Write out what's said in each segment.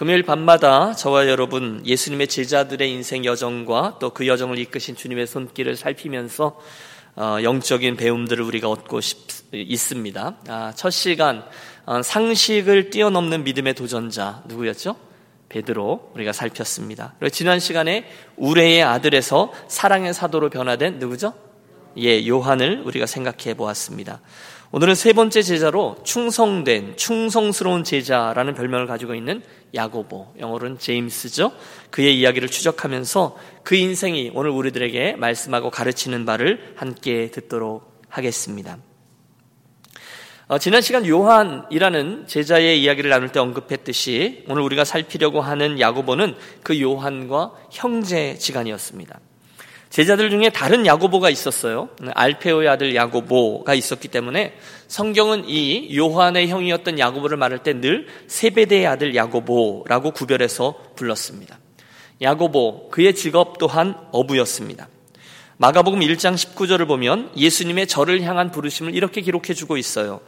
금요일 밤마다 저와 여러분 예수님의 제자들의 인생 여정과 또 그 여정을 이끄신 주님의 손길을 살피면서 어, 영적인 배움들을 우리가 얻고 싶, 있습니다. 아, 첫 시간 어, 상식을 뛰어넘는 믿음의 도전자 누구였죠? 베드로 우리가 살폈습니다. 그리고 지난 시간에 우레의 아들에서 사랑의 사도로 변화된 누구죠? 예, 요한을 우리가 생각해 보았습니다. 오늘은 세 번째 제자로 충성된, 충성스러운 제자라는 별명을 가지고 있는 야고보, 영어로는 제임스죠. 그의 이야기를 추적하면서 그 인생이 오늘 우리들에게 말씀하고 가르치는 바를 함께 듣도록 하겠습니다. 어, 지난 시간 요한이라는 제자의 이야기를 나눌 때 언급했듯이 오늘 우리가 살피려고 하는 야고보는 그 요한과 형제 지간이었습니다. 제자들 중에 다른 야고보가 있었어요. 알페오의 아들 야고보가 있었기 때문에 성경은 이 요한의 형이었던 야고보를 말할 때 늘 세베대의 아들 야고보라고 구별해서 불렀습니다. 야고보, 그의 직업 또한 어부였습니다. 마가복음 1장 19절을 보면 예수님의 저를 향한 부르심을 이렇게 기록해 주고 있어요.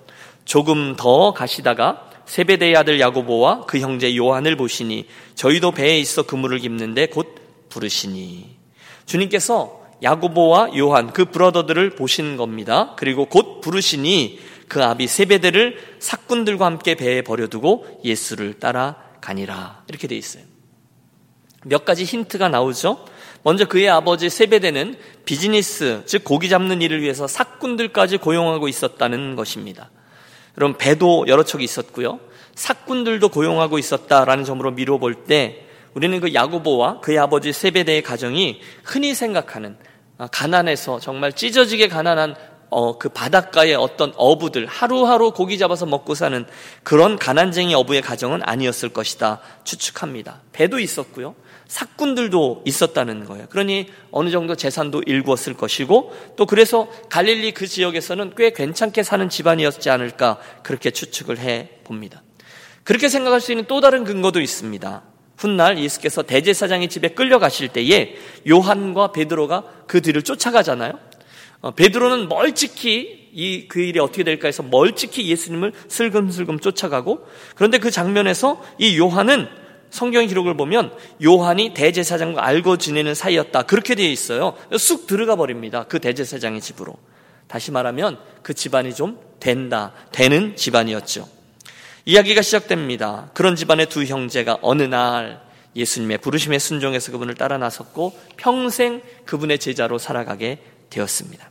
조금 더 가시다가 세베대의 아들 야고보와 그 형제 요한을 보시니 저희도 배에 있어 그물을 깁는데 곧 부르시니 주님께서 야고보와 요한 그 브러더들을 보신 겁니다. 그리고 곧 부르시니 그 아비 세베대를 사꾼들과 함께 배에 버려두고 예수를 따라가니라. 이렇게 돼 있어요. 몇 가지 힌트가 나오죠. 먼저 그의 아버지 세베대는 비즈니스, 즉 고기 잡는 일을 위해서 사꾼들까지 고용하고 있었다는 것입니다. 여러분 배도 여러 척이 있었고요. 사꾼들도 고용하고 있었다라는 점으로 미뤄 볼 때 우리는 그 야고보와 그의 아버지 세베대의 가정이 흔히 생각하는 아, 가난해서 정말 찢어지게 가난한 어, 그 바닷가의 어떤 어부들 하루하루 고기 잡아서 먹고 사는 그런 가난쟁이 어부의 가정은 아니었을 것이다 추측합니다. 배도 있었고요. 사꾼들도 있었다는 거예요. 그러니 어느 정도 재산도 일구었을 것이고 또 그래서 갈릴리 그 지역에서는 꽤 괜찮게 사는 집안이었지 않을까 그렇게 추측을 해 봅니다. 그렇게 생각할 수 있는 또 다른 근거도 있습니다. 훗날 예수께서 대제사장의 집에 끌려가실 때에 요한과 베드로가 그 뒤를 쫓아가잖아요. 어, 베드로는 멀찍이 이그 일이 어떻게 될까 해서 멀찍이 예수님을 슬금슬금 쫓아가고 그런데 그 장면에서 이 요한은 성경 기록을 보면 요한이 대제사장과 알고 지내는 사이였다. 그렇게 되어 있어요. 쑥 들어가 버립니다. 그 대제사장의 집으로. 다시 말하면 그 집안이 좀 된다. 되는 집안이었죠. 이야기가 시작됩니다. 그런 집안의 두 형제가 어느 날 예수님의 부르심에 순종해서 그분을 따라 나섰고 평생 그분의 제자로 살아가게 되었습니다.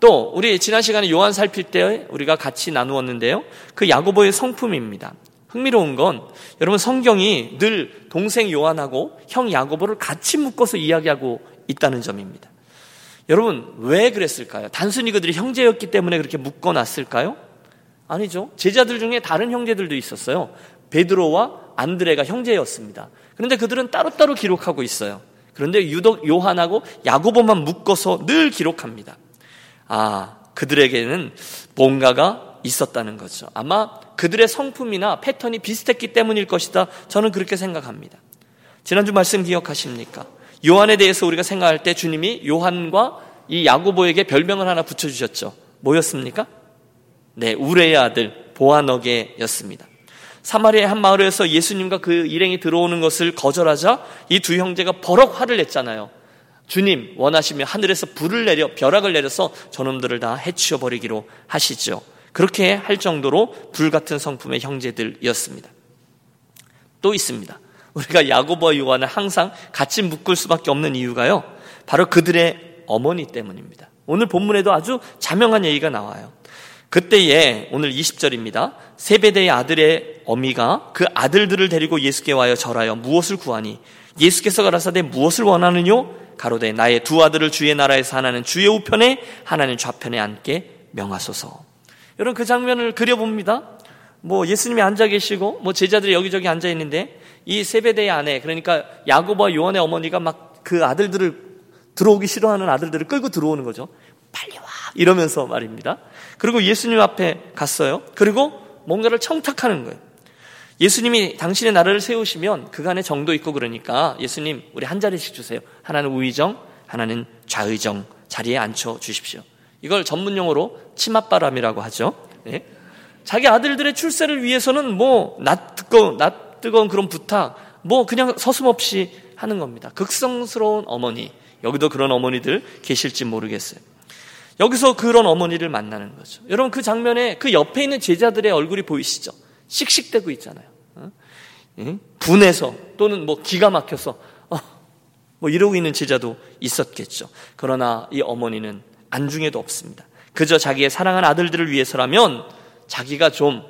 또 우리 지난 시간에 요한 살필 때 우리가 같이 나누었는데요. 그 야고보의 성품입니다. 흥미로운 건 여러분 성경이 늘 동생 요한하고 형 야고보를 같이 묶어서 이야기하고 있다는 점입니다. 여러분 왜 그랬을까요? 단순히 그들이 형제였기 때문에 그렇게 묶어 놨을까요? 아니죠. 제자들 중에 다른 형제들도 있었어요. 베드로와 안드레가 형제였습니다. 그런데 그들은 따로따로 기록하고 있어요. 그런데 유독 요한하고 야고보만 묶어서 늘 기록합니다. 아, 그들에게는 뭔가가 있었다는 거죠. 아마 그들의 성품이나 패턴이 비슷했기 때문일 것이다. 저는 그렇게 생각합니다. 지난주 말씀 기억하십니까? 요한에 대해서 우리가 생각할 때 주님이 요한과 이 야고보에게 별명을 하나 붙여주셨죠. 뭐였습니까? 네, 우레의 아들 보아너게였습니다. 사마리아의 한 마을에서 예수님과 그 일행이 들어오는 것을 거절하자 이 두 형제가 버럭 화를 냈잖아요. 주님 원하시면 하늘에서 불을 내려 벼락을 내려서 저놈들을 다 해치워 버리기로 하시죠. 그렇게 할 정도로 불같은 성품의 형제들이었습니다. 또 있습니다. 우리가 야고보와 요한을 항상 같이 묶을 수밖에 없는 이유가요. 바로 그들의 어머니 때문입니다. 오늘 본문에도 아주 자명한 얘기가 나와요. 그때에 오늘 20절입니다. 세베대의 아들의 어미가 그 아들들을 데리고 예수께 와여 절하여 무엇을 구하니 예수께서 가라사대 무엇을 원하느뇨? 가로되 나의 두 아들을 주의 나라에서 하나는 주의 우편에 하나는 좌편에 앉게 명하소서. 여러분 그 장면을 그려봅니다. 뭐 예수님이 앉아 계시고 뭐 제자들이 여기저기 앉아 있는데 이 세베대의 아내 그러니까 야고보와 요한의 어머니가 막 그 아들들을 들어오기 싫어하는 아들들을 끌고 들어오는 거죠. 빨리 와 이러면서 말입니다. 그리고 예수님 앞에 갔어요. 그리고 뭔가를 청탁하는 거예요. 예수님이 당신의 나라를 세우시면 그간에 정도 있고 그러니까 예수님 우리 한 자리씩 주세요. 하나는 우의정, 하나는 좌의정 자리에 앉혀 주십시오. 이걸 전문 용어로 치맛바람이라고 하죠. 네. 자기 아들들의 출세를 위해서는 뭐 낫고 낫 뜨거운 그런 부탁, 뭐 그냥 서슴없이 하는 겁니다. 극성스러운 어머니. 여기도 그런 어머니들 계실지 모르겠어요. 여기서 그런 어머니를 만나는 거죠. 여러분 그 장면에 그 옆에 있는 제자들의 얼굴이 보이시죠? 씩씩대고 있잖아요. 어? 분해서 또는 뭐 기가 막혀서 어, 뭐 이러고 있는 제자도 있었겠죠. 그러나 이 어머니는 안중에도 없습니다. 그저 자기의 사랑하는 아들들을 위해서라면 자기가 좀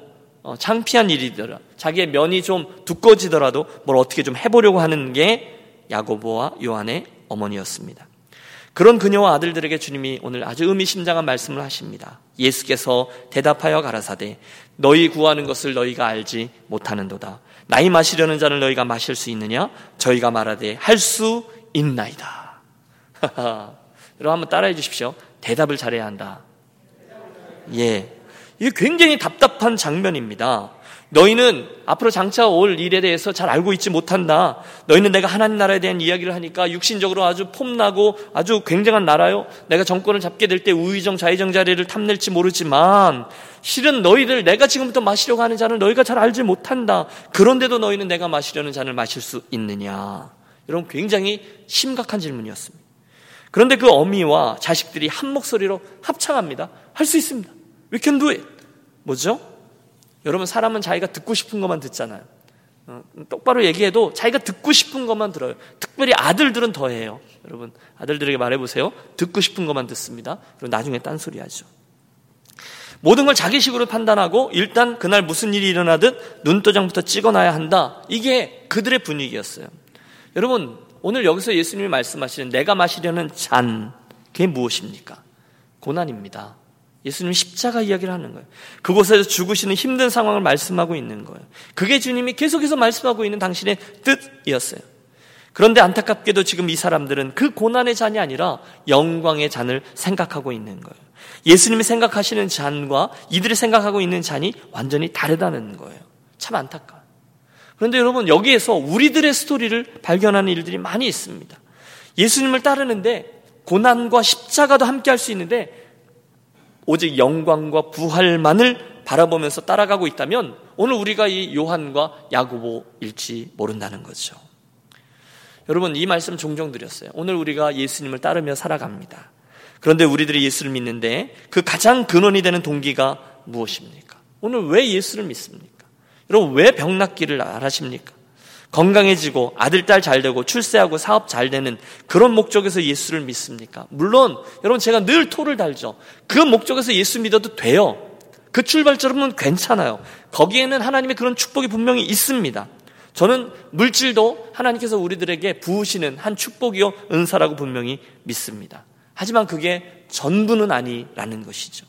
어, 창피한 일이더라. 자기의 면이 좀 두꺼워지더라도 뭘 어떻게 좀 해보려고 하는 게 야고보와 요한의 어머니였습니다. 그런 그녀와 아들들에게 주님이 오늘 아주 의미심장한 말씀을 하십니다. 예수께서 대답하여 가라사대 너희 구하는 것을 너희가 알지 못하는도다. 나이 마시려는 자를 너희가 마실 수 있느냐? 저희가 말하되 할 수 있나이다. 여러분 한번 따라해 주십시오. 대답을 잘해야 한다. 예. 이게 굉장히 답답한 장면입니다. 너희는 앞으로 장차 올 일에 대해서 잘 알고 있지 못한다. 너희는 내가 하나님 나라에 대한 이야기를 하니까 육신적으로 아주 폼나고 아주 굉장한 나라요. 내가 정권을 잡게 될 때 우의정 좌의정 자리를 탐낼지 모르지만 실은 너희들 내가 지금부터 마시려고 하는 잔을 너희가 잘 알지 못한다. 그런데도 너희는 내가 마시려는 잔을 마실 수 있느냐. 여러분 굉장히 심각한 질문이었습니다. 그런데 그 어미와 자식들이 한 목소리로 합창합니다. 할 수 있습니다. We can do it. 뭐죠? 여러분 사람은 자기가 듣고 싶은 것만 듣잖아요. 어, 똑바로 얘기해도 자기가 듣고 싶은 것만 들어요. 특별히 아들들은 더 해요. 여러분 아들들에게 말해보세요. 듣고 싶은 것만 듣습니다. 그리고 나중에 딴소리 하죠. 모든 걸 자기식으로 판단하고 일단 그날 무슨 일이 일어나든 눈도장부터 찍어놔야 한다. 이게 그들의 분위기였어요. 여러분 오늘 여기서 예수님이 말씀하시는 내가 마시려는 잔 그게 무엇입니까? 고난입니다. 예수님 십자가 이야기를 하는 거예요. 그곳에서 죽으시는 힘든 상황을 말씀하고 있는 거예요. 그게 주님이 계속해서 말씀하고 있는 당신의 뜻이었어요. 그런데 안타깝게도 지금 이 사람들은 그 고난의 잔이 아니라 영광의 잔을 생각하고 있는 거예요. 예수님이 생각하시는 잔과 이들이 생각하고 있는 잔이 완전히 다르다는 거예요. 참 안타까워요. 그런데 여러분 여기에서 우리들의 스토리를 발견하는 일들이 많이 있습니다. 예수님을 따르는데 고난과 십자가도 함께 할 수 있는데 오직 영광과 부활만을 바라보면서 따라가고 있다면 오늘 우리가 이 요한과 야고보일지 모른다는 거죠. 여러분 이 말씀 종종 드렸어요. 오늘 우리가 예수님을 따르며 살아갑니다. 그런데 우리들이 예수를 믿는데 그 가장 근원이 되는 동기가 무엇입니까? 오늘 왜 예수를 믿습니까? 여러분 왜 병낫기를 알아십니까? 건강해지고 아들, 딸 잘 되고 출세하고 사업 잘 되는 그런 목적에서 예수를 믿습니까? 물론 여러분 제가 늘 토를 달죠. 그 목적에서 예수 믿어도 돼요. 그 출발점은 괜찮아요. 거기에는 하나님의 그런 축복이 분명히 있습니다. 저는 물질도 하나님께서 우리들에게 부으시는 한 축복이요 은사라고 분명히 믿습니다. 하지만 그게 전부는 아니라는 것이죠.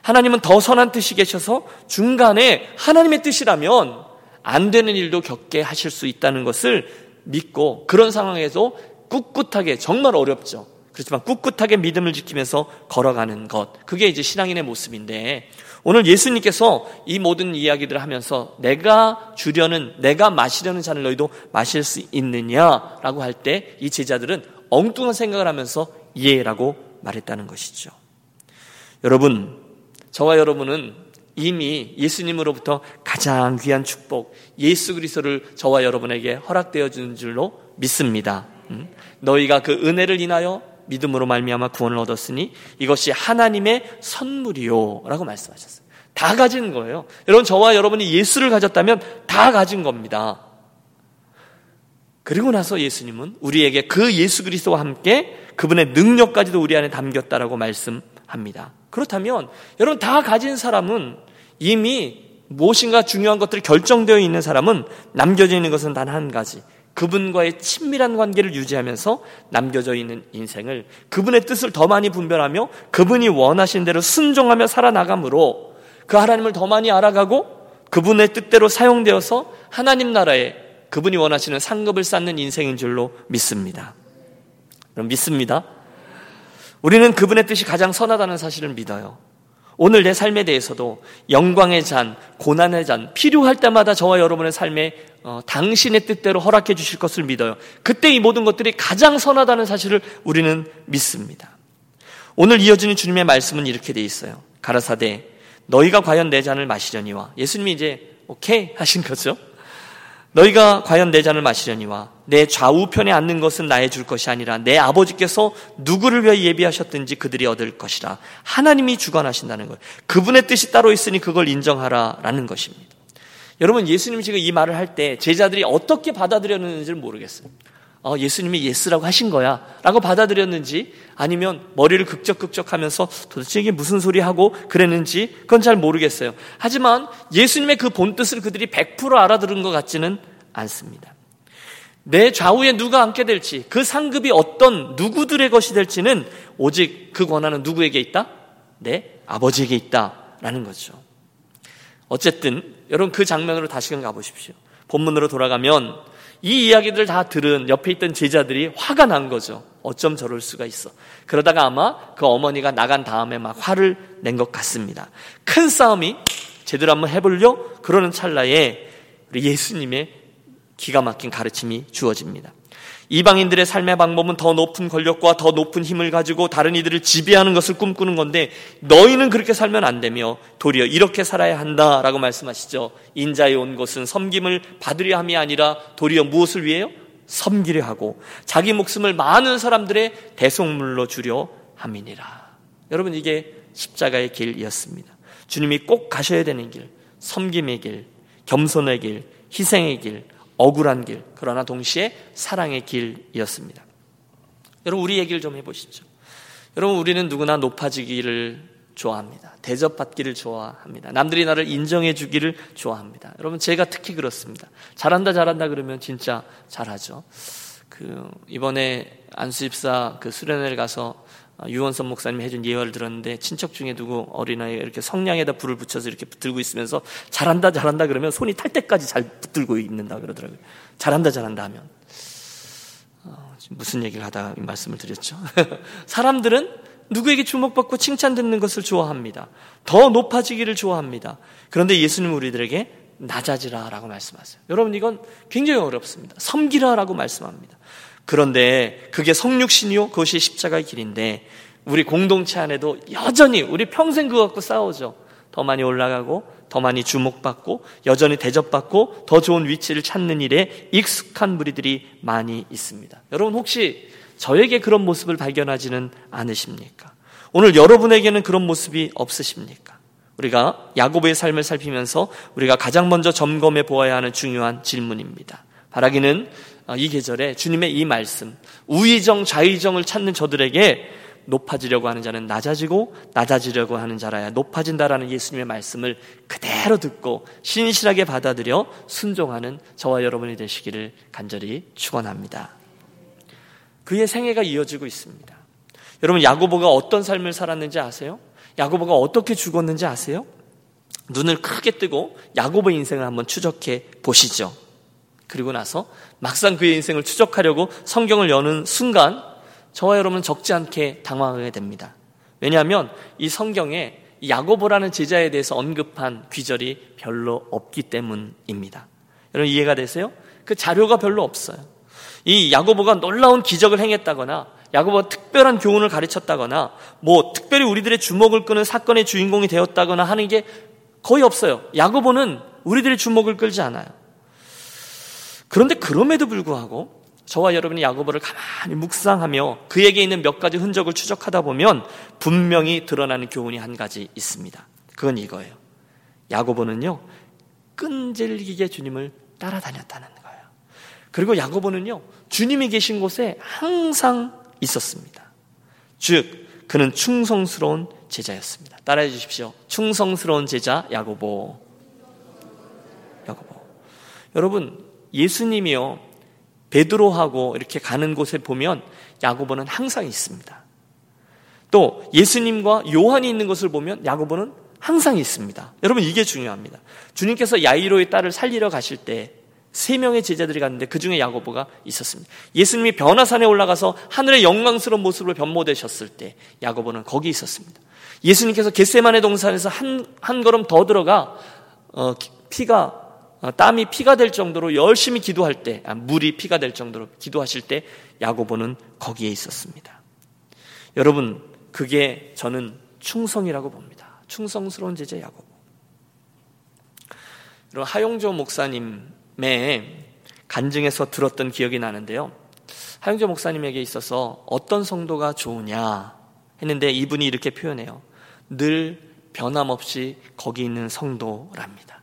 하나님은 더 선한 뜻이 계셔서 중간에 하나님의 뜻이라면 안 되는 일도 겪게 하실 수 있다는 것을 믿고 그런 상황에서 꿋꿋하게 정말 어렵죠. 그렇지만 꿋꿋하게 믿음을 지키면서 걸어가는 것. 그게 이제 신앙인의 모습인데 오늘 예수님께서 이 모든 이야기들을 하면서 내가 주려는 내가 마시려는 잔을 너희도 마실 수 있느냐라고 할 때 이 제자들은 엉뚱한 생각을 하면서 예라고 말했다는 것이죠. 여러분, 저와 여러분은 이미 예수님으로부터 가장 귀한 축복, 예수 그리스도를 저와 여러분에게 허락되어 주는 줄로 믿습니다. 음? 너희가 그 은혜를 인하여 믿음으로 말미암아 구원을 얻었으니 이것이 하나님의 선물이요라고 말씀하셨어요. 다 가진 거예요. 여러분 저와 여러분이 예수를 가졌다면 다 가진 겁니다. 그리고 나서 예수님은 우리에게 그 예수 그리스도와 함께 그분의 능력까지도 우리 안에 담겼다라고 말씀 합니다. 그렇다면 여러분 다 가진 사람은 이미 무엇인가 중요한 것들이 결정되어 있는 사람은 남겨져 있는 것은 단 한 가지. 그분과의 친밀한 관계를 유지하면서 남겨져 있는 인생을 그분의 뜻을 더 많이 분별하며 그분이 원하신 대로 순종하며 살아나감으로 그 하나님을 더 많이 알아가고 그분의 뜻대로 사용되어서 하나님 나라에 그분이 원하시는 상급을 쌓는 인생인 줄로 믿습니다. 믿습니다. 우리는 그분의 뜻이 가장 선하다는 사실을 믿어요. 오늘 내 삶에 대해서도 영광의 잔, 고난의 잔, 필요할 때마다 저와 여러분의 삶에 어, 당신의 뜻대로 허락해 주실 것을 믿어요. 그때 이 모든 것들이 가장 선하다는 사실을 우리는 믿습니다. 오늘 이어지는 주님의 말씀은 이렇게 돼 있어요. 가라사대 너희가 과연 내 잔을 마시려니와 예수님이 이제 오케이 하신 거죠. 너희가 과연 내 잔을 마시려니와 내 좌우편에 앉는 것은 나의 줄 것이 아니라 내 아버지께서 누구를 위해 예비하셨든지 그들이 얻을 것이라 하나님이 주관하신다는 거예요. 그분의 뜻이 따로 있으니 그걸 인정하라라는 것입니다. 여러분 예수님이 지금 이 말을 할 때 제자들이 어떻게 받아들였는지를 모르겠어요. 어, 예수님이 yes라고 하신 거야 라고 받아들였는지 아니면 머리를 긁적긁적 하면서 도대체 이게 무슨 소리 하고 그랬는지 그건 잘 모르겠어요. 하지만 예수님의 그 본뜻을 그들이 100% 알아들은 것 같지는 않습니다. 내 좌우에 누가 앉게 될지 그 상급이 어떤 누구들의 것이 될지는 오직 그 권한은 누구에게 있다? 내 아버지에게 있다라는 거죠. 어쨌든 여러분 그 장면으로 다시금 가보십시오. 본문으로 돌아가면 이 이야기들을 다 들은 옆에 있던 제자들이 화가 난 거죠. 어쩜 저럴 수가 있어. 그러다가 아마 그 어머니가 나간 다음에 막 화를 낸 것 같습니다. 큰 싸움이 제대로 한번 해보려 그러는 찰나에 우리 예수님의 기가 막힌 가르침이 주어집니다. 이방인들의 삶의 방법은 더 높은 권력과 더 높은 힘을 가지고 다른 이들을 지배하는 것을 꿈꾸는 건데 너희는 그렇게 살면 안 되며 도리어 이렇게 살아야 한다라고 말씀하시죠. 인자에 온 것은 섬김을 받으려 함이 아니라 도리어 무엇을 위해요? 섬기려 하고 자기 목숨을 많은 사람들의 대속물로 주려 함이니라. 여러분 이게 십자가의 길이었습니다. 주님이 꼭 가셔야 되는 길, 섬김의 길, 겸손의 길, 희생의 길, 억울한 길, 그러나 동시에 사랑의 길이었습니다. 여러분, 우리 얘기를 좀 해보시죠. 여러분, 우리는 누구나 높아지기를 좋아합니다. 대접받기를 좋아합니다. 남들이 나를 인정해 주기를 좋아합니다. 여러분, 제가 특히 그렇습니다. 잘한다, 잘한다 그러면 진짜 잘하죠. 그, 이번에 안수집사 그 수련회를 가서 어, 유원선 목사님이 해준 예화를 들었는데 친척 중에 누구 어린아이가 이렇게 성냥에다 불을 붙여서 이렇게 붙들고 있으면서 잘한다 잘한다 그러면 손이 탈 때까지 잘 붙들고 있는다 그러더라고요. 잘한다 잘한다 하면 어, 무슨 얘기를 하다가 말씀을 드렸죠. 사람들은 누구에게 주목받고 칭찬듣는 것을 좋아합니다. 더 높아지기를 좋아합니다. 그런데 예수님 우리들에게 낮아지라라고 말씀하세요. 여러분 이건 굉장히 어렵습니다. 섬기라라고 말씀합니다. 그런데 그게 성육신이요? 그것이 십자가의 길인데 우리 공동체 안에도 여전히 우리 평생 그거 갖고 싸우죠. 더 많이 올라가고 더 많이 주목받고 여전히 대접받고 더 좋은 위치를 찾는 일에 익숙한 무리들이 많이 있습니다. 여러분 혹시 저에게 그런 모습을 발견하지는 않으십니까? 오늘 여러분에게는 그런 모습이 없으십니까? 우리가 야고보의 삶을 살피면서 우리가 가장 먼저 점검해 보아야 하는 중요한 질문입니다. 바라기는 어, 이 계절에 주님의 이 말씀, 우의정, 좌의정을 찾는 저들에게 높아지려고 하는 자는 낮아지고 낮아지려고 하는 자라야 높아진다라는 예수님의 말씀을 그대로 듣고 신실하게 받아들여 순종하는 저와 여러분이 되시기를 간절히 축원합니다. 그의 생애가 이어지고 있습니다. 여러분 야고보가 어떤 삶을 살았는지 아세요? 야고보가 어떻게 죽었는지 아세요? 눈을 크게 뜨고 야고보 인생을 한번 추적해 보시죠. 그리고 나서 막상 그의 인생을 추적하려고 성경을 여는 순간 저와 여러분은 적지 않게 당황하게 됩니다. 왜냐하면 이 성경에 야고보라는 제자에 대해서 언급한 귀절이 별로 없기 때문입니다. 여러분 이해가 되세요? 그 자료가 별로 없어요. 이 야고보가 놀라운 기적을 행했다거나 야고보가 특별한 교훈을 가르쳤다거나 뭐 특별히 우리들의 주목을 끄는 사건의 주인공이 되었다거나 하는 게 거의 없어요. 야고보는 우리들의 주목을 끌지 않아요. 그런데 그럼에도 불구하고 저와 여러분이 야고보를 가만히 묵상하며 그에게 있는 몇 가지 흔적을 추적하다 보면 분명히 드러나는 교훈이 한 가지 있습니다. 그건 이거예요. 야고보는요, 끈질기게 주님을 따라다녔다는 거예요. 그리고 야고보는요, 주님이 계신 곳에 항상 있었습니다. 즉, 그는 충성스러운 제자였습니다. 따라해 주십시오. 충성스러운 제자 야고보. 야고보. 여러분, 예수님이요 베드로하고 이렇게 가는 곳에 보면 야고보는 항상 있습니다. 또 예수님과 요한이 있는 것을 보면 야고보는 항상 있습니다. 여러분 이게 중요합니다. 주님께서 야이로의 딸을 살리러 가실 때 세 명의 제자들이 갔는데 그 중에 야고보가 있었습니다. 예수님이 변화산에 올라가서 하늘의 영광스러운 모습으로 변모되셨을 때 야고보는 거기 있었습니다. 예수님께서 겟세만의 동산에서 한, 한 걸음 더 들어가 어, 피가 어, 땀이 피가 될 정도로 열심히 기도할 때, 아, 물이 피가 될 정도로 기도하실 때 야고보는 거기에 있었습니다. 여러분, 그게 저는 충성이라고 봅니다. 충성스러운 제자 야고보. 여러분, 하용조 목사님의 간증해서 들었던 기억이 나는데요. 하영재 목사님에게 있어서 어떤 성도가 좋으냐 했는데 이분이 이렇게 표현해요. 늘 변함없이 거기 있는 성도랍니다.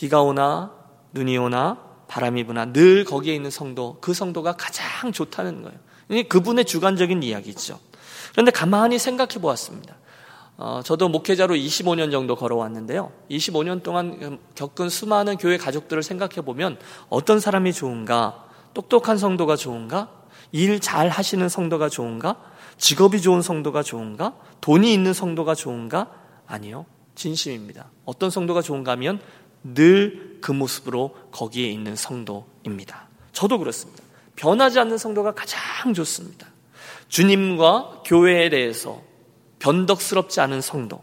비가 오나 눈이 오나 바람이 부나 늘 거기에 있는 성도, 그 성도가 가장 좋다는 거예요. 그분의 주관적인 이야기죠. 그런데 가만히 생각해 보았습니다. 어, 저도 목회자로 25년 정도 걸어왔는데요. 25년 동안 겪은 수많은 교회 가족들을 생각해 보면 어떤 사람이 좋은가? 똑똑한 성도가 좋은가? 일 잘 하시는 성도가 좋은가? 직업이 좋은 성도가 좋은가? 돈이 있는 성도가 좋은가? 아니요. 진심입니다. 어떤 성도가 좋은가 하면 늘 그 모습으로 거기에 있는 성도입니다. 저도 그렇습니다. 변하지 않는 성도가 가장 좋습니다. 주님과 교회에 대해서 변덕스럽지 않은 성도,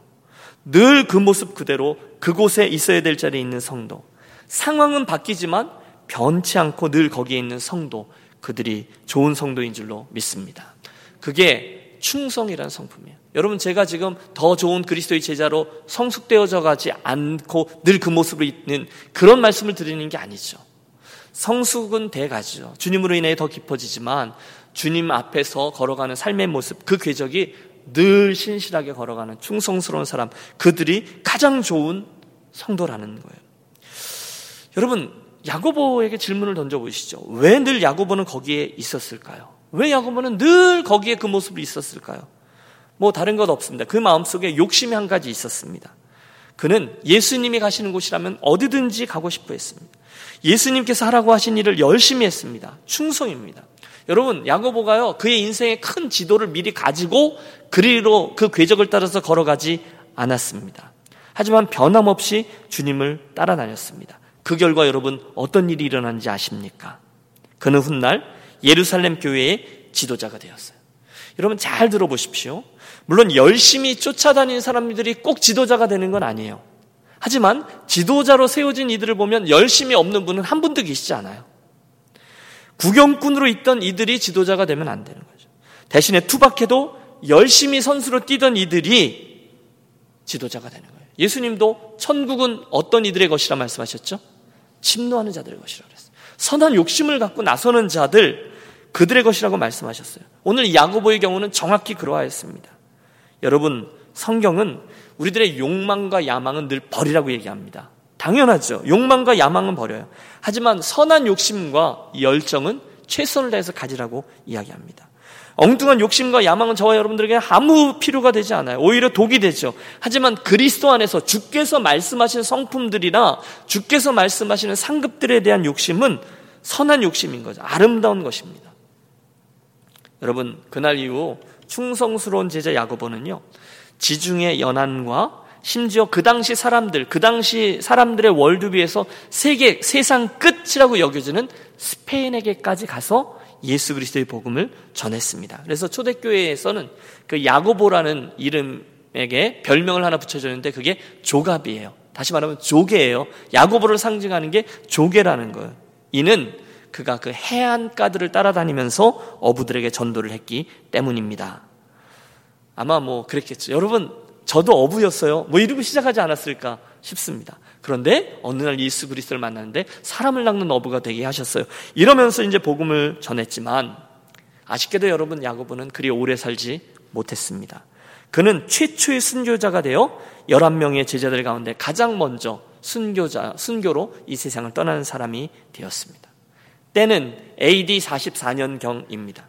늘 그 모습 그대로 그곳에 있어야 될 자리에 있는 성도, 상황은 바뀌지만 변치 않고 늘 거기에 있는 성도, 그들이 좋은 성도인 줄로 믿습니다. 그게 충성이라는 성품이에요. 여러분 제가 지금 더 좋은 그리스도의 제자로 성숙되어져 가지 않고 늘 그 모습으로 있는 그런 말씀을 드리는 게 아니죠. 성숙은 돼가죠. 주님으로 인해 더 깊어지지만 주님 앞에서 걸어가는 삶의 모습, 그 궤적이 늘 신실하게 걸어가는 충성스러운 사람, 그들이 가장 좋은 성도라는 거예요. 여러분, 야고보에게 질문을 던져보시죠. 왜 늘 야고보는 거기에 있었을까요? 왜 야고보는 늘 거기에 그 모습으로 있었을까요? 뭐 다른 것 없습니다. 그 마음속에 욕심이 한 가지 있었습니다. 그는 예수님이 가시는 곳이라면 어디든지 가고 싶어 했습니다. 예수님께서 하라고 하신 일을 열심히 했습니다. 충성입니다. 여러분, 야고보가요, 그의 인생의 큰 지도를 미리 가지고 그리로 그 궤적을 따라서 걸어가지 않았습니다. 하지만 변함없이 주님을 따라다녔습니다. 그 결과 여러분 어떤 일이 일어난지 아십니까? 그는 훗날 예루살렘 교회의 지도자가 되었어요. 여러분 잘 들어보십시오. 물론 열심히 쫓아다니는 사람들이 꼭 지도자가 되는 건 아니에요. 하지만 지도자로 세워진 이들을 보면 열심히 없는 분은 한 분도 계시지 않아요. 구경꾼으로 있던 이들이 지도자가 되면 안 되는 거죠. 대신에 투박해도 열심히 선수로 뛰던 이들이 지도자가 되는 거예요. 예수님도 천국은 어떤 이들의 것이라 말씀하셨죠? 침노하는 자들의 것이라고 그랬어요. 선한 욕심을 갖고 나서는 자들 그들의 것이라고 말씀하셨어요. 오늘 야고보의 경우는 정확히 그러하였습니다. 여러분, 성경은 우리들의 욕망과 야망은 늘 버리라고 얘기합니다. 당연하죠. 욕망과 야망은 버려요. 하지만 선한 욕심과 열정은 최선을 다해서 가지라고 이야기합니다. 엉뚱한 욕심과 야망은 저와 여러분들에게 아무 필요가 되지 않아요. 오히려 독이 되죠. 하지만 그리스도 안에서 주께서 말씀하신 성품들이나 주께서 말씀하시는 상급들에 대한 욕심은 선한 욕심인 거죠. 아름다운 것입니다. 여러분, 그날 이후 충성스러운 제자 야고보는요, 지중해 연안과 심지어 그 당시 사람들, 그 당시 사람들의 월드비에서 세계, 세상 끝이라고 여겨지는 스페인에게까지 가서 예수 그리스도의 복음을 전했습니다. 그래서 초대교회에서는 그 야고보라는 이름에게 별명을 하나 붙여줬는데 그게 조갑이에요. 다시 말하면 조개예요. 야고보를 상징하는 게 조개라는 거예요. 이는 그가 그 해안가들을 따라다니면서 어부들에게 전도를 했기 때문입니다. 아마 뭐 그랬겠죠. 여러분, 저도 어부였어요. 뭐 이러고 시작하지 않았을까 싶습니다. 그런데 어느 날 예수 그리스도를 만났는데 사람을 낚는 어부가 되게 하셨어요. 이러면서 이제 복음을 전했지만 아쉽게도 여러분 야고보는 그리 오래 살지 못했습니다. 그는 최초의 순교자가 되어 11명의 제자들 가운데 가장 먼저 순교자, 순교로 이 세상을 떠나는 사람이 되었습니다. 때는 AD 44년경입니다.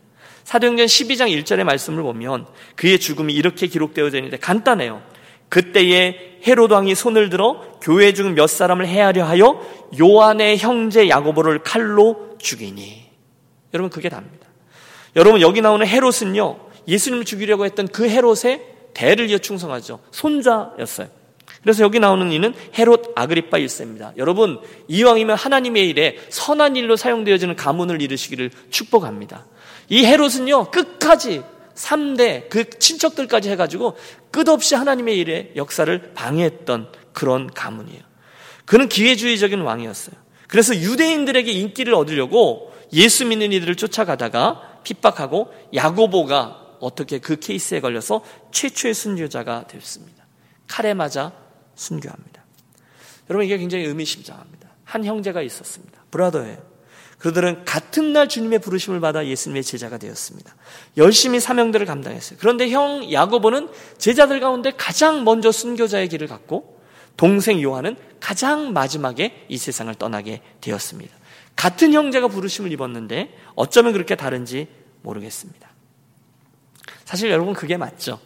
사도행전 12장 1절의 말씀을 보면 그의 죽음이 이렇게 기록되어져 있는데 간단해요. 그때에 헤로드 왕이 손을 들어 교회 중 몇 사람을 해하려 하여 요한의 형제 야고보를 칼로 죽이니. 여러분 그게 답니다. 여러분 여기 나오는 헤롯은요. 예수님을 죽이려고 했던 그 헤롯의 대를 이어 충성하죠. 손자였어요. 그래서 여기 나오는 이는 헤롯 아그리파 1세입니다. 여러분 이왕이면 하나님의 일에 선한 일로 사용되어지는 가문을 이루시기를 축복합니다. 이 헤롯은요, 끝까지 3대 그 친척들까지 해가지고 끝없이 하나님의 일에 역사를 방해했던 그런 가문이에요. 그는 기회주의적인 왕이었어요. 그래서 유대인들에게 인기를 얻으려고 예수 믿는 이들을 쫓아가다가 핍박하고 야고보가 어떻게 그 케이스에 걸려서 최초의 순교자가 됐습니다. 칼에 맞아 순교합니다. 여러분 이게 굉장히 의미심장합니다. 한 형제가 있었습니다. 브라더예요. 그들은 같은 날 주님의 부르심을 받아 예수님의 제자가 되었습니다. 열심히 사명들을 감당했어요. 그런데 형 야고보는 제자들 가운데 가장 먼저 순교자의 길을 갔고 동생 요한은 가장 마지막에 이 세상을 떠나게 되었습니다. 같은 형제가 부르심을 입었는데 어쩌면 그렇게 다른지 모르겠습니다. 사실 여러분 그게 맞죠.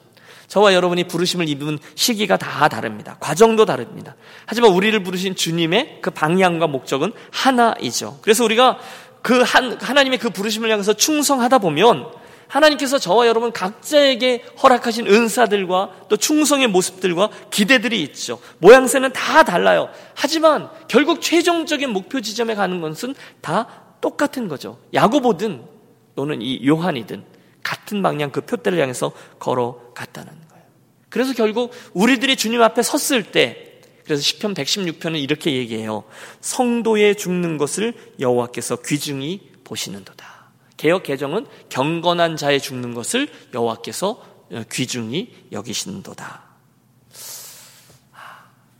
저와 여러분이 부르심을 입은 시기가 다 다릅니다. 과정도 다릅니다. 하지만 우리를 부르신 주님의 그 방향과 목적은 하나이죠. 그래서 우리가 그 한, 하나님의 그 부르심을 향해서 충성하다 보면 하나님께서 저와 여러분 각자에게 허락하신 은사들과 또 충성의 모습들과 기대들이 있죠. 모양새는 다 달라요. 하지만 결국 최종적인 목표 지점에 가는 것은 다 똑같은 거죠. 야고보든 또는 이 요한이든 같은 방향 그 표대를 향해서 걸어갔다는 거예요. 그래서 결국 우리들이 주님 앞에 섰을 때 그래서 시편 116편은 이렇게 얘기해요. 성도의 죽는 것을 여호와께서 귀중히 보시는도다. 개혁 개정은 경건한 자의 죽는 것을 여호와께서 귀중히 여기신도다.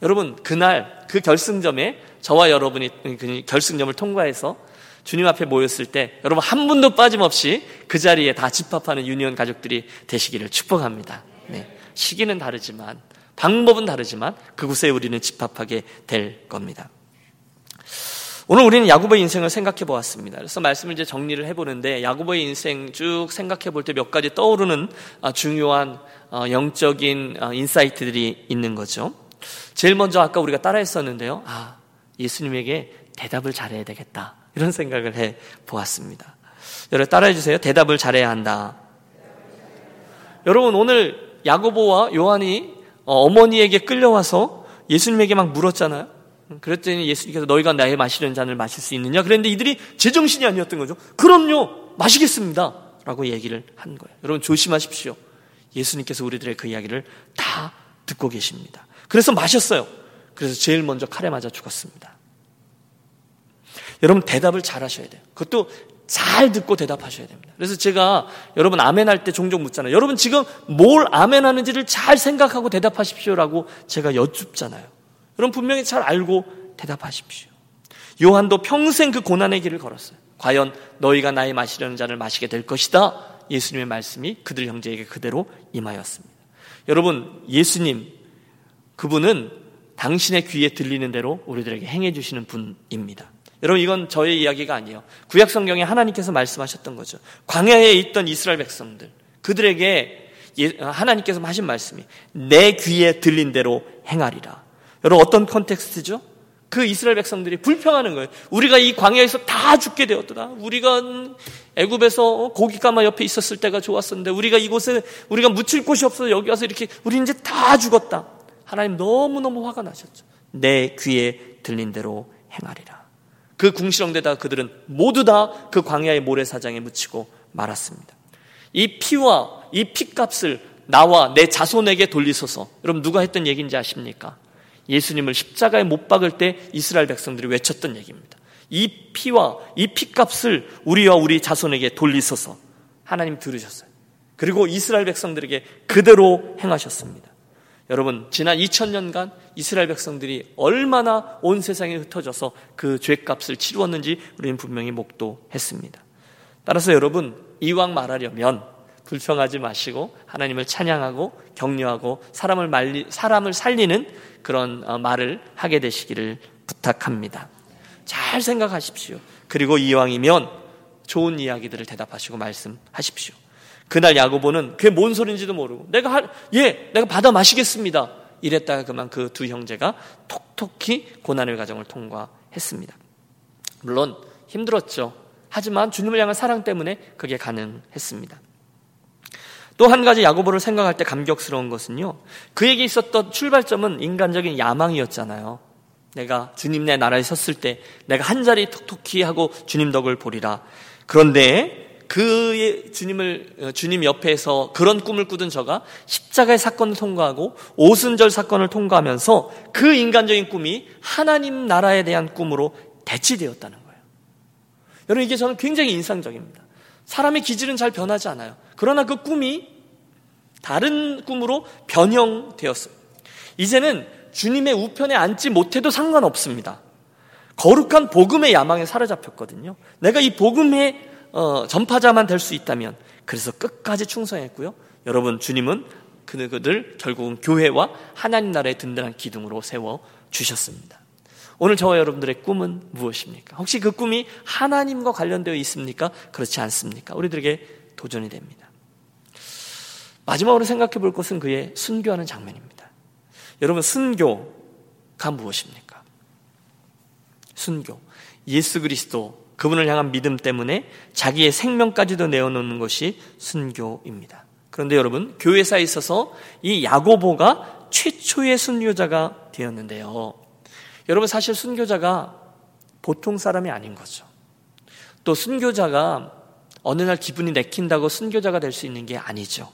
여러분 그날 그 결승점에 저와 여러분이 그 결승점을 통과해서 주님 앞에 모였을 때 여러분 한 분도 빠짐없이 그 자리에 다 집합하는 유니온 가족들이 되시기를 축복합니다. 네. 시기는 다르지만 방법은 다르지만 그곳에 우리는 집합하게 될 겁니다. 오늘 우리는 야구보의 인생을 생각해 보았습니다. 그래서 말씀을 이제 정리를 해보는데 야구보의 인생 쭉 생각해 볼 때 몇 가지 떠오르는 아, 중요한 어, 영적인 어, 인사이트들이 있는 거죠. 제일 먼저 아까 우리가 따라했었는데요. 아, 예수님에게 대답을 잘해야 되겠다. 이런 생각을 해 보았습니다. 여러분 따라해 주세요. 대답을 잘해야 한다. 여러분 오늘 야고보와 요한이 어, 어머니에게 끌려와서 예수님에게 막 물었잖아요. 그랬더니 예수님께서 너희가 나의 마시는 잔을 마실 수 있느냐? 그랬는데 이들이 제정신이 아니었던 거죠. 그럼요, 마시겠습니다. 라고 얘기를 한 거예요. 여러분 조심하십시오. 예수님께서 우리들의 그 이야기를 다 듣고 계십니다. 그래서 마셨어요. 그래서 제일 먼저 칼에 맞아 죽었습니다. 여러분 대답을 잘 하셔야 돼요. 그것도 잘 듣고 대답하셔야 됩니다. 그래서 제가 여러분 아멘 할 때 종종 묻잖아요. 여러분 지금 뭘 아멘 하는지를 잘 생각하고 대답하십시오라고 제가 여쭙잖아요. 여러분 분명히 잘 알고 대답하십시오. 요한도 평생 그 고난의 길을 걸었어요. 과연 너희가 나의 마시려는 잔을 마시게 될 것이다. 예수님의 말씀이 그들 형제에게 그대로 임하였습니다. 여러분, 예수님, 그분은 당신의 귀에 들리는 대로 우리들에게 행해 주시는 분입니다. 여러분 이건 저의 이야기가 아니에요. 구약 성경에 하나님께서 말씀하셨던 거죠. 광야에 있던 이스라엘 백성들 그들에게 예, 하나님께서 하신 말씀이 내 귀에 들린 대로 행하리라. 여러분 어떤 context죠? 그 이스라엘 백성들이 불평하는 거예요. 우리가 이 광야에서 다 죽게 되었더라. 우리가 애굽에서 고기가마 옆에 있었을 때가 좋았었는데 우리가 이곳에 우리가 묻힐 곳이 없어서 여기 와서 이렇게 우리 이제 다 죽었다. 하나님 너무너무 화가 나셨죠. 내 귀에 들린 대로 행하리라. 그 궁시렁대다 그들은 모두 다 그 광야의 모래사장에 묻히고 말았습니다. 이 피와 이 피값을 나와 내 자손에게 돌리소서. 여러분 누가 했던 얘기인지 아십니까? 예수님을 십자가에 못 박을 때 이스라엘 백성들이 외쳤던 얘기입니다. 이 피와 이 피값을 우리와 우리 자손에게 돌리소서. 하나님 들으셨어요. 그리고 이스라엘 백성들에게 그대로 행하셨습니다. 여러분, 지난 2000년간 이스라엘 백성들이 얼마나 온 세상에 흩어져서 그 죄값을 치루었는지 우리는 분명히 목도했습니다. 따라서 여러분, 이왕 말하려면 불평하지 마시고 하나님을 찬양하고 격려하고 사람을 말리, 사람을 살리는 그런 어, 말을 하게 되시기를 부탁합니다. 잘 생각하십시오. 그리고 이왕이면 좋은 이야기들을 대답하시고 말씀하십시오. 그날 야고보는 그게 뭔 소리인지도 모르고 내가 할, 예, 내가 받아 마시겠습니다. 이랬다가 그만 그 두 형제가 톡톡히 고난의 과정을 통과했습니다. 물론 힘들었죠. 하지만 주님을 향한 사랑 때문에 그게 가능했습니다. 또 한 가지 야고보를 생각할 때 감격스러운 것은요. 그에게 있었던 출발점은 인간적인 야망이었잖아요. 내가 주님 내 나라에 섰을 때 내가 한 자리 톡톡히 하고 주님 덕을 보리라. 그런데 그의 주님을 어, 주님 옆에서 그런 꿈을 꾸던 저가 십자가의 사건을 통과하고 오순절 사건을 통과하면서 그 인간적인 꿈이 하나님 나라에 대한 꿈으로 대치되었다는 거예요. 여러분 이게 저는 굉장히 인상적입니다. 사람의 기질은 잘 변하지 않아요. 그러나 그 꿈이 다른 꿈으로 변형되었어요. 이제는 주님의 우편에 앉지 못해도 상관없습니다. 거룩한 복음의 야망에 사로잡혔거든요. 내가 이 복음의 어, 전파자만 될 수 있다면 그래서 끝까지 충성했고요. 여러분 주님은 그들 결국은 교회와 하나님 나라의 든든한 기둥으로 세워 주셨습니다. 오늘 저와 여러분들의 꿈은 무엇입니까? 혹시 그 꿈이 하나님과 관련되어 있습니까? 그렇지 않습니까? 우리들에게 도전이 됩니다. 마지막으로 생각해 볼 것은 그의 순교하는 장면입니다. 여러분, 순교가 무엇입니까? 순교. 예수 그리스도, 그분을 향한 믿음 때문에 자기의 생명까지도 내어놓는 것이 순교입니다. 그런데 여러분, 교회사에 있어서 이 야고보가 최초의 순교자가 되었는데요. 여러분, 사실 순교자가 보통 사람이 아닌 거죠. 또 순교자가 어느 날 기분이 내킨다고 순교자가 될 수 있는 게 아니죠.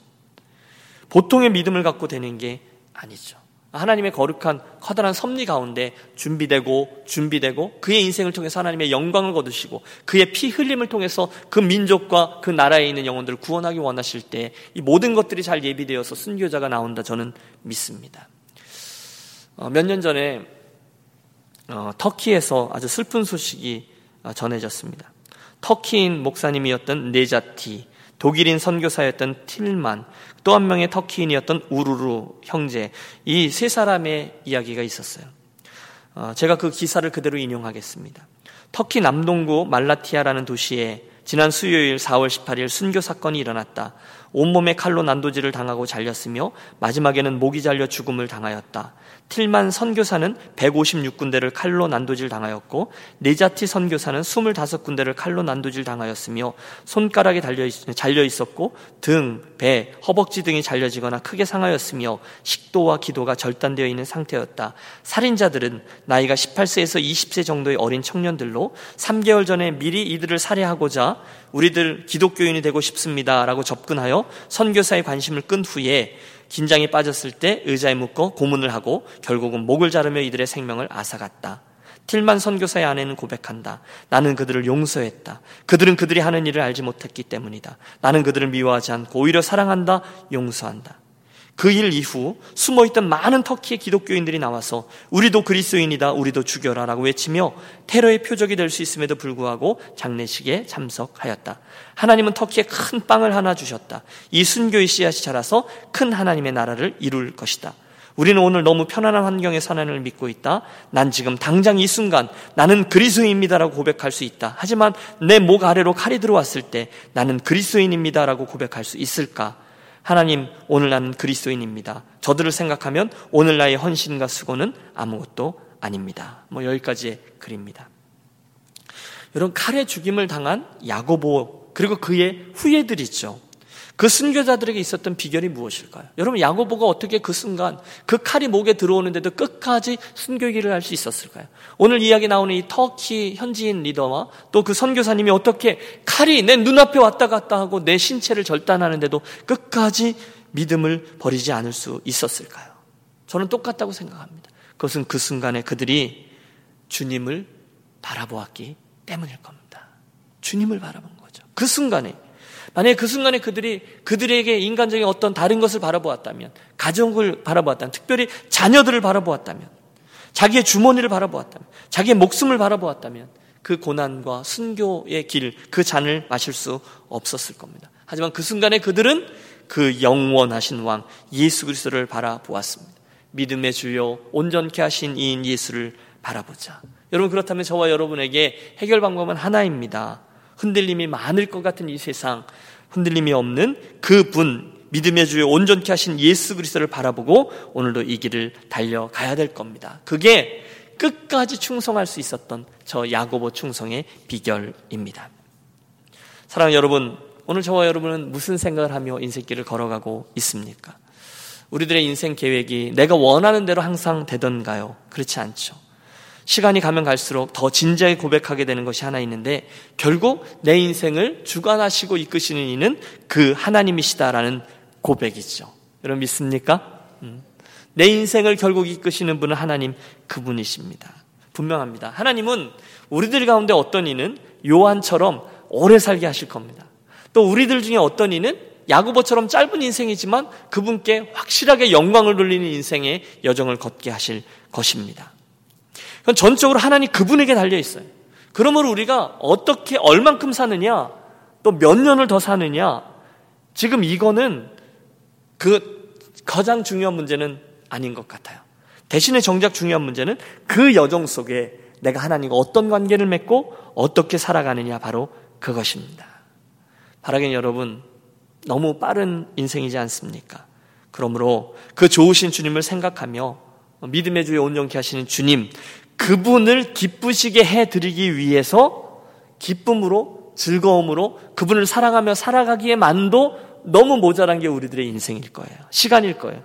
보통의 믿음을 갖고 되는 게 아니죠. 하나님의 거룩한 커다란 섭리 가운데 준비되고 준비되고 그의 인생을 통해서 하나님의 영광을 거두시고 그의 피 흘림을 통해서 그 민족과 그 나라에 있는 영혼들을 구원하기 원하실 때 이 모든 것들이 잘 예비되어서 순교자가 나온다 저는 믿습니다. 어, 몇년 전에 어, 터키에서 아주 슬픈 소식이 어, 전해졌습니다. 터키인 목사님이었던 네자티, 독일인 선교사였던 틸만, 또 한 명의 터키인이었던 우루루 형제, 이 세 사람의 이야기가 있었어요. 어, 제가 그 기사를 그대로 인용하겠습니다. 터키 남동구 말라티아라는 도시에 지난 수요일 4월 18일 순교 사건이 일어났다. 온몸에 칼로 난도질을 당하고 잘렸으며 마지막에는 목이 잘려 죽음을 당하였다. 틸만 선교사는 156군데를 칼로 난도질 당하였고 네자티 선교사는 25군데를 칼로 난도질 당하였으며 손가락이 달려 잘려 있었고 등, 배, 허벅지 등이 잘려지거나 크게 상하였으며 식도와 기도가 절단되어 있는 상태였다. 살인자들은 나이가 18세에서 20세 정도의 어린 청년들로 3개월 전에 미리 이들을 살해하고자 우리들 기독교인이 되고 싶습니다라고 접근하여 선교사의 관심을 끈 후에 긴장이 빠졌을 때 의자에 묶어 고문을 하고 결국은 목을 자르며 이들의 생명을 앗아갔다. 틸만 선교사의 아내는 고백한다. 나는 그들을 용서했다. 그들은 그들이 하는 일을 알지 못했기 때문이다. 나는 그들을 미워하지 않고 오히려 사랑한다, 용서한다. 그 일 이후 숨어 있던 많은 터키의 기독교인들이 나와서 우리도 그리스도인이다, 우리도 죽여라 라고 외치며 테러의 표적이 될 수 있음에도 불구하고 장례식에 참석하였다. 하나님은 터키에 큰 빵을 하나 주셨다. 이 순교의 씨앗이 자라서 큰 하나님의 나라를 이룰 것이다. 우리는 오늘 너무 편안한 환경에 하나님을 믿고 있다. 난 지금 당장 이 순간 나는 그리스도인입니다라고 고백할 수 있다. 하지만 내 목 아래로 칼이 들어왔을 때 나는 그리스도인입니다라고 고백할 수 있을까? 하나님, 오늘 나는 그리스도인입니다. 저들을 생각하면 오늘 나의 헌신과 수고는 아무것도 아닙니다. 뭐 여기까지의 글입니다. 여러분, 칼에 죽임을 당한 야고보, 그리고 그의 후예들 있죠. 그 순교자들에게 있었던 비결이 무엇일까요? 여러분 야고보가 어떻게 그 순간 그 칼이 목에 들어오는데도 끝까지 순교기를 할 수 있었을까요? 오늘 이야기 나오는 이 터키 현지인 리더와 또 그 선교사님이 어떻게 칼이 내 눈앞에 왔다 갔다 하고 내 신체를 절단하는데도 끝까지 믿음을 버리지 않을 수 있었을까요? 저는 똑같다고 생각합니다. 그것은 그 순간에 그들이 주님을 바라보았기 때문일 겁니다. 주님을 바라본 거죠. 그 순간에 만약에 그 순간에 그들이 그들에게 인간적인 어떤 다른 것을 바라보았다면, 가정을 바라보았다면, 특별히 자녀들을 바라보았다면, 자기의 주머니를 바라보았다면, 자기의 목숨을 바라보았다면, 그 고난과 순교의 길, 그 잔을 마실 수 없었을 겁니다. 하지만 그 순간에 그들은 그 영원하신 왕 예수 그리스도를 바라보았습니다. 믿음의 주요 온전케 하신 이인 예수를 바라보자. 여러분 그렇다면 저와 여러분에게 해결 방법은 하나입니다. 흔들림이 많을 것 같은 이 세상, 흔들림이 없는 그 분, 믿음의 주에 온전케 하신 예수 그리스도를 바라보고 오늘도 이 길을 달려가야 될 겁니다. 그게 끝까지 충성할 수 있었던 저 야고보 충성의 비결입니다. 사랑하는 여러분, 오늘 저와 여러분은 무슨 생각을 하며 인생길을 걸어가고 있습니까? 우리들의 인생 계획이 내가 원하는 대로 항상 되던가요? 그렇지 않죠. 시간이 가면 갈수록 더 진지하게 고백하게 되는 것이 하나 있는데 결국 내 인생을 주관하시고 이끄시는 이는 그 하나님이시다라는 고백이죠. 여러분 믿습니까? 음. 내 인생을 결국 이끄시는 분은 하나님 그분이십니다. 분명합니다. 하나님은 우리들 가운데 어떤 이는 요한처럼 오래 살게 하실 겁니다. 또 우리들 중에 어떤 이는 야구보처럼 짧은 인생이지만 그분께 확실하게 영광을 돌리는 인생의 여정을 걷게 하실 것입니다. 그건 전적으로 하나님 그분에게 달려 있어요. 그러므로 우리가 어떻게 얼만큼 사느냐, 또 몇 년을 더 사느냐, 지금 이거는 그 가장 중요한 문제는 아닌 것 같아요. 대신에 정작 중요한 문제는 그 여정 속에 내가 하나님과 어떤 관계를 맺고 어떻게 살아가느냐 바로 그것입니다. 바라긴 여러분 너무 빠른 인생이지 않습니까? 그러므로 그 좋으신 주님을 생각하며 믿음의 주에 온전케 하시는 주님 그분을 기쁘시게 해 드리기 위해서 기쁨으로 즐거움으로 그분을 사랑하며 살아가기에 만도 너무 모자란 게 우리들의 인생일 거예요. 시간일 거예요.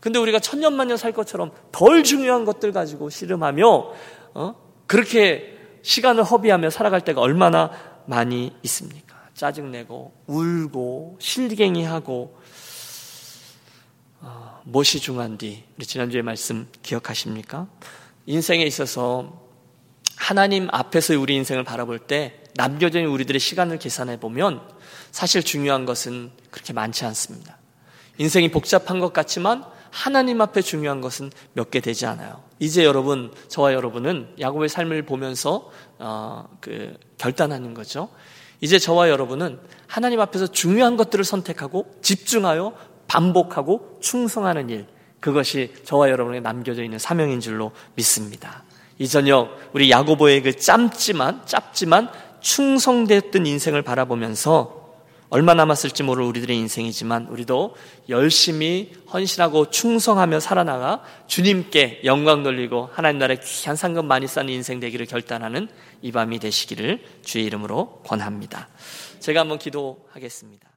근데 우리가 천년만년 살 것처럼 덜 중요한 것들 가지고 씨름하며 어? 그렇게 시간을 허비하며 살아갈 때가 얼마나 많이 있습니까? 짜증내고 울고 실갱이하고 어, 무엇이 중요한디? 우리 지난주에 말씀 기억하십니까? 인생에 있어서 하나님 앞에서 우리 인생을 바라볼 때 있는 우리들의 시간을 계산해 보면 사실 중요한 것은 그렇게 많지 않습니다. 인생이 복잡한 것 같지만 하나님 앞에 중요한 것은 몇 개 되지 않아요. 이제 여러분, 저와 여러분은 야곱의 삶을 보면서 어, 그 결단하는 거죠. 이제 저와 여러분은 하나님 앞에서 중요한 것들을 선택하고 집중하여 반복하고 충성하는 일, 그것이 저와 여러분에게 남겨져 있는 사명인 줄로 믿습니다. 이 저녁 우리 야고보의 그 짧지만 짧지만 충성됐던 인생을 바라보면서 얼마 남았을지 모를 우리들의 인생이지만 우리도 열심히 헌신하고 충성하며 살아나가 주님께 영광 돌리고 하나님 나라의 귀한 상금 많이 쌓는 인생 되기를 결단하는 이 밤이 되시기를 주의 이름으로 권합니다. 제가 한번 기도하겠습니다.